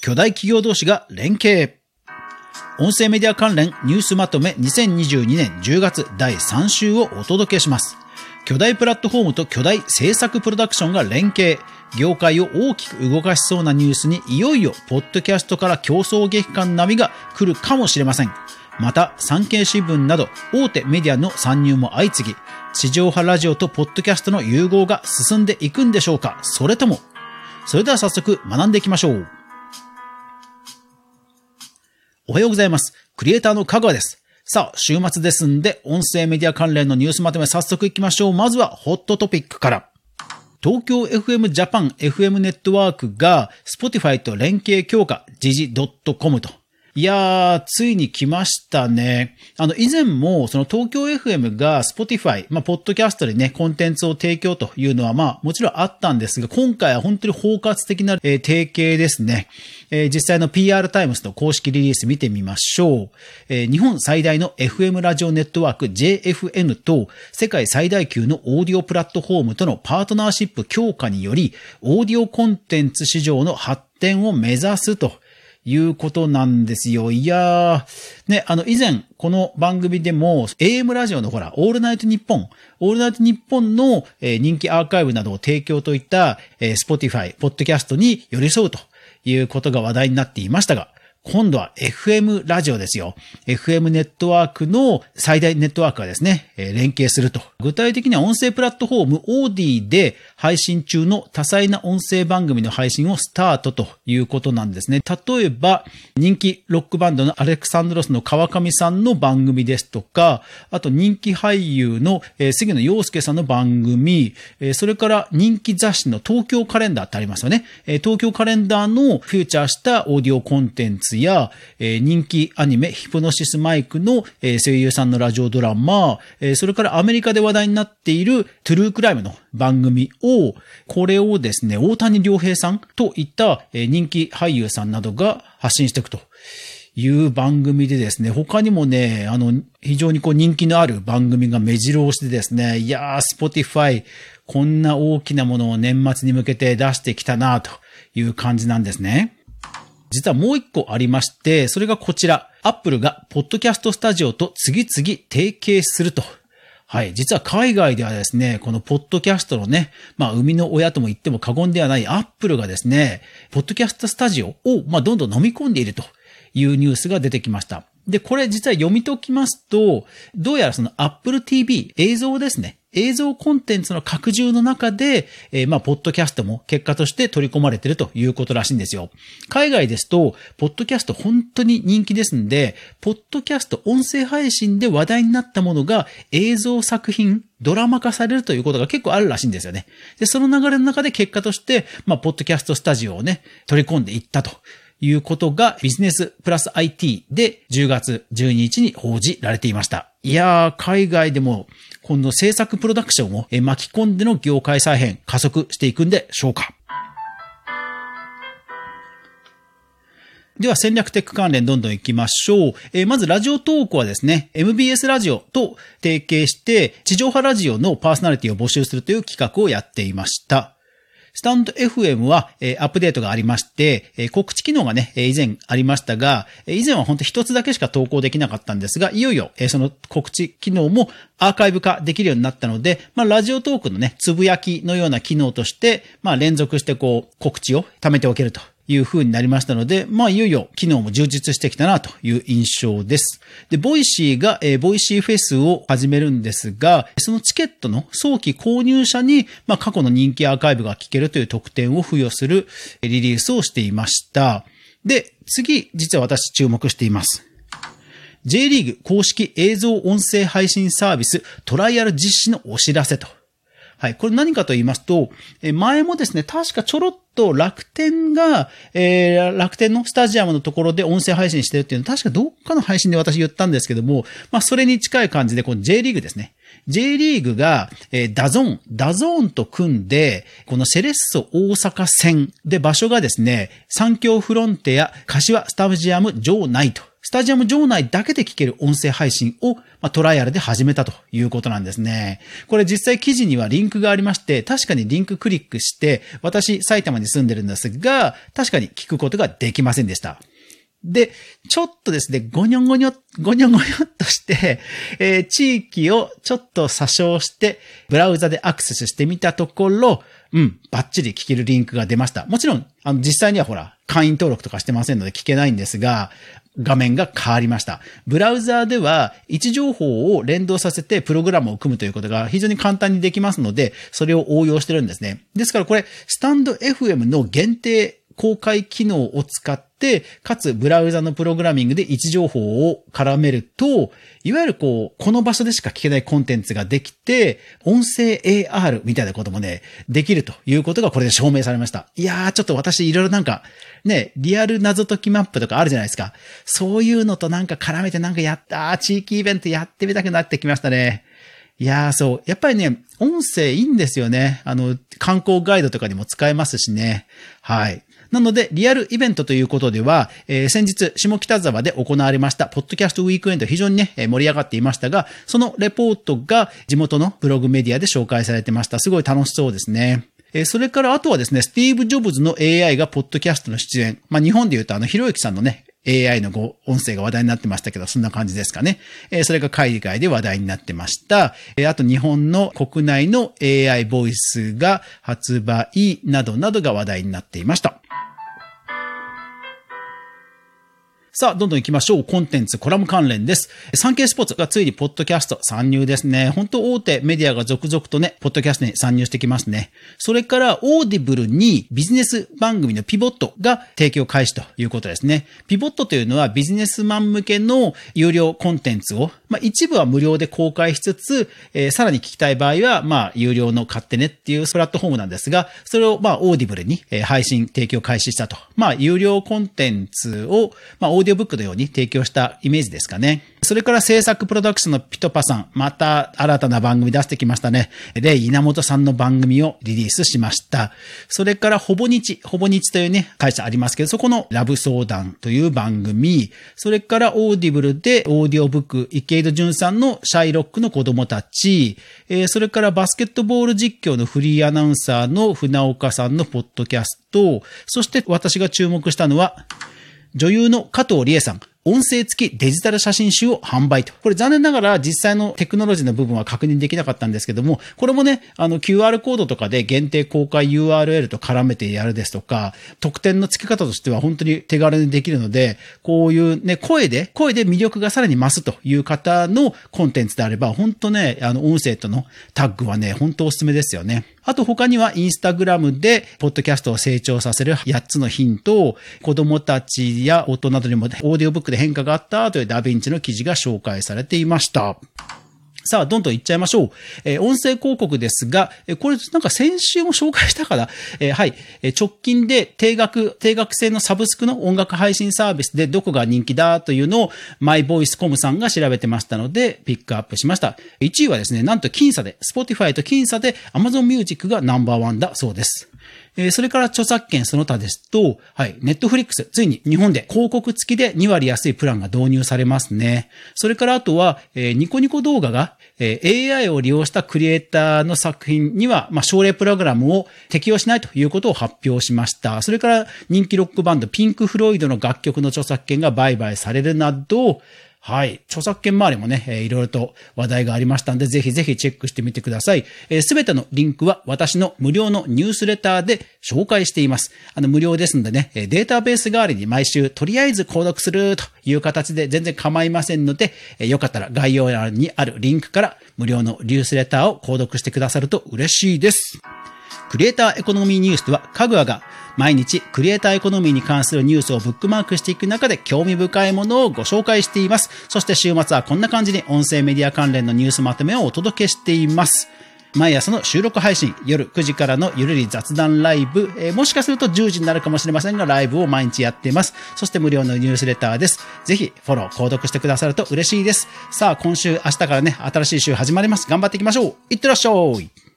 巨大企業同士が連携。音声メディア関連ニュースまとめ2022年10月第3週をお届けします。巨大プラットフォームと巨大制作プロダクションが連携。業界を大きく動かしそうなニュースにいよいよポッドキャストから競争激化並みが来るかもしれません。また、産経新聞など大手メディアの参入も相次ぎ、地上波ラジオとポッドキャストの融合が進んでいくんでしょうかそれともそれでは早速学んでいきましょう。おはようございます。クリエイターの香川です。さあ、週末ですんで、音声メディア関連のニュースまとめ早速行きましょう。まずは、ホットトピックから。東京 FM ジャパン FM ネットワークが Spotify と連携強化、時事 .com といやー、ついに来ましたね。あの、以前も、その東京 FM が Spotify、まあ、ポッドキャストでね、コンテンツを提供というのは、まあ、もちろんあったんですが、今回は本当に包括的な、えー、提携ですね。えー、実際の PR タイムズの公式リリース見てみましょう。えー、日本最大の FM ラジオネットワーク JFN と世界最大級のオーディオプラットフォームとのパートナーシップ強化により、オーディオコンテンツ市場の発展を目指すということなんですよ。いやー、ね、あの、以前、この番組でも、AM ラジオのほら、オールナイトニッポン、オールナイトニッポンの、え人気アーカイブなどを提供といった、え Spotify、ポッドキャストに寄り添うということが話題になっていましたが、今度は FM ラジオですよ。FM ネットワークの最大ネットワークがですね、連携すると。具体的には音声プラットフォームオーディで配信中の多彩な音声番組の配信をスタートということなんですね。例えば、人気ロックバンドのアレクサンドロスの川上さんの番組ですとか、あと人気俳優の杉野洋介さんの番組、それから人気雑誌の東京カレンダーってありますよね。東京カレンダーのフューチャーしたオーディオコンテンツや、え人気アニメヒプノシスマイクのえ声優さんのラジオドラマ、えそれからアメリカで話題になっているトゥルークライムの番組を、これをですね、大谷良平さんといったえ人気俳優さんなどが発信していくと。いう番組でですね、他にもね、あの、非常にこう人気のある番組が目白押しでですね、いやー、 Spotify、こんな大きなものを年末に向けて出してきたなという感じなんですね。実はもう一個ありまして、それがこちら。 Apple がポッドキャストスタジオと次々提携するとはい。実は海外ではですね、このポッドキャストのね、まあ、生みの親とも言っても過言ではない Apple がですね、ポッドキャストスタジオを、まあ、どんどん飲み込んでいるというニュースが出てきました。で、これ実は読み解きますと、どうやらその Apple TV 映像ですね。映像コンテンツの拡充の中で、えー、まあ、ポッドキャストも結果として取り込まれているということらしいんですよ。海外ですと、ポッドキャスト本当に人気ですんで、ポッドキャスト音声配信で話題になったものが映像作品、ドラマ化されるということが結構あるらしいんですよね。で、その流れの中で結果として、まあ、ポッドキャストスタジオをね、取り込んでいったと。いうことがビジネスプラス IT で10月12日に報じられていました。いやー、海外でも今度制作プロダクションを巻き込んでの業界再編加速していくんでしょうかでは戦略テック関連どんどん行きましょう。えー、まずラジオトークはですね、MBS ラジオと提携して、地上波ラジオのパーソナリティを募集するという企画をやっていました。stand.fm は、え、アップデートがありまして、え、告知機能がね、以前ありましたが、以前は本当一つだけしか投稿できなかったんですが、いよいよ、え、その告知機能もアーカイブ化できるようになったので、まあ、 Radiotalk のね、つぶやきのような機能として、まあ、連続してこう、告知を貯めておけると。いう風になりましたので、まあ、いよいよ機能も充実してきたなという印象です。で、 Voicy が、えー、 Voicy フェスを始めるんですが、そのチケットの早期購入者に、まあ、過去の人気アーカイブが聞けるという特典を付与するリリースをしていました。で、次、実は私注目しています。J リーグ公式映像音声配信サービストライアル実施のお知らせとはい。これ何かと言いますと、前もですね、確かちょろっと楽天が、えー、楽天のスタジアムのところで音声配信してるっていうのは、確かどっかの配信で私言ったんですけども、まあ、それに近い感じで、この J リーグですね。J リーグが、えー、 DAZN、DAZN と組んで、このセレッソ大阪戦で場所がですね、三協フロンテア柏スタジアム場内とスタジアム場内だけで聞ける音声配信を、まあ、トライアルで始めたということなんですね。これ実際記事にはリンクがありまして、確かにリンククリックして、私埼玉に住んでるんですが、確かに聞くことができませんでした。で、ちょっとですね、ごにょごにょ、ごにょごにょっとして、えー、地域をちょっと詐称して、ブラウザでアクセスしてみたところ、うん、バッチリ聞けるリンクが出ました。もちろん、あの、実際にはほら、会員登録とかしてませんので聞けないんですが、画面が変わりました。ブラウザーでは位置情報を連動させてプログラムを組むということが非常に簡単にできますので、それを応用してるんですね。ですからこれ、スタンド FM の限定公開機能を使って、かつブラウザのプログラミングで位置情報を絡めると、いわゆるこう、この場所でしか聞けないコンテンツができて、音声 AR みたいなこともね、できるということがこれで証明されました。いやー、ちょっと私いろいろなんか、ね、リアル謎解きマップとかあるじゃないですか。そういうのとなんか絡めてなんかやったー、地域イベントやってみたくなってきましたね。いやー、そう。やっぱりね、音声いいんですよね。あの、観光ガイドとかにも使えますしね。はい。なので、リアルイベントということでは、えー、先日、下北沢で行われました、ポッドキャストウィークエンド非常にね、盛り上がっていましたが、そのレポートが地元のブログメディアで紹介されてました。すごい楽しそうですね。えそれからあとはですね、スティーブ・ジョブズの AI がポッドキャストの出演。まあ、日本で言うとあの、ひろゆきさんのね、AI のご音声が話題になってましたけど、そんな感じですかね。えそれが海外で話題になってました。えあと日本の国内の AI ボイスが発売などなどが話題になっていました。さあ、どんどん行きましょう。コンテンツ、コラム関連です。産経スポーツがついにポッドキャスト参入ですね。本当大手メディアが続々とね、ポッドキャストに参入してきますね。それから、 Audible にビジネス番組の PIVOT が提供開始ということですね。 PIVOT というのはビジネスマン向けの有料コンテンツを、まあ一部は無料で公開しつつ、えー、さらに聞きたい場合は、まあ有料の買ってねっていうプラットフォームなんですが、それをまあ Audible にえ配信提供開始したと。まあ有料コンテンツを、まあオーディオブックのように提供したイメージですかね。それから制作プロダクションのピトパさん、また新たな番組出してきましたね。レイ稲本さんの番組をリリースしました。それからほぼ日、ほぼ日というね、会社ありますけど、そこのラブ相談という番組、それから Audible でオーディオブック、池井戸潤さんのシャイロックの子供たち、えー、それからバスケットボール実況のフリーアナウンサーの船岡さんのポッドキャスト、そして私が注目したのは、女優の加藤理恵さん、音声付きデジタル写真集を販売と。これ残念ながら実際のテクノロジーの部分は確認できなかったんですけども、これもね、あの QR コードとかで限定公開 URL と絡めてやるですとか、特典の付け方としては本当に手軽にできるので、こういうね、声で、声で魅力がさらに増すという方のコンテンツであれば、本当ね、あの音声とのタッグはね、本当おすすめですよね。あと他にはインスタグラムで、ポッドキャストを成長させる8つのヒントを、子供たちや大人などにもオーディオブックで変化があったというダヴィンチの記事が紹介されていました。さあ、どんどん行っちゃいましょう。えー、音声広告ですが、えー、これなんか先週も紹介したかな？えー、はい、え直近で定額、定額制のサブスクの音楽配信サービスでどこが人気だというのを、マイボイスコムさんが調べてましたので、ピックアップしました。1位はですね、なんと僅差で、Spotify と僅差で Amazon Music がナンバーワンだそうです。え、それから著作権その他ですと、はい、ネットフリックス、ついに日本で広告付きで2割安いプランが導入されますね。それからあとは、え、ニコニコ動画が、え、AI を利用したクリエイターの作品には、まあ、奨励プログラムを適用しないということを発表しました。それから人気ロックバンドピンク・フロイドの楽曲の著作権が売買されるなど、はい。著作権周りもね、えー、いろいろと話題がありましたんで、ぜひぜひチェックしてみてください。す、えー、べ、てのリンクは私の無料のニュースレターで紹介しています。あの、無料ですんでね、データベース代わりに毎週とりあえず購読するという形で全然構いませんので、えー、よかったら概要欄にあるリンクから無料のニュースレターを購読してくださると嬉しいです。クリエイターエコノミーニュースでは、かぐわが毎日クリエイターエコノミーに関するニュースをブックマークしていく中で興味深いものをご紹介しています。そして週末はこんな感じに音声メディア関連のニュースまとめをお届けしています。毎朝の収録配信、夜9時からのゆるり雑談ライブ、えー、もしかすると10時になるかもしれませんが、ライブを毎日やっています。そして無料のニュースレターです。ぜひ、フォロー、購読してくださると嬉しいです。さあ、今週、明日からね、新しい週始まります。頑張っていきましょう。いってらっしゃい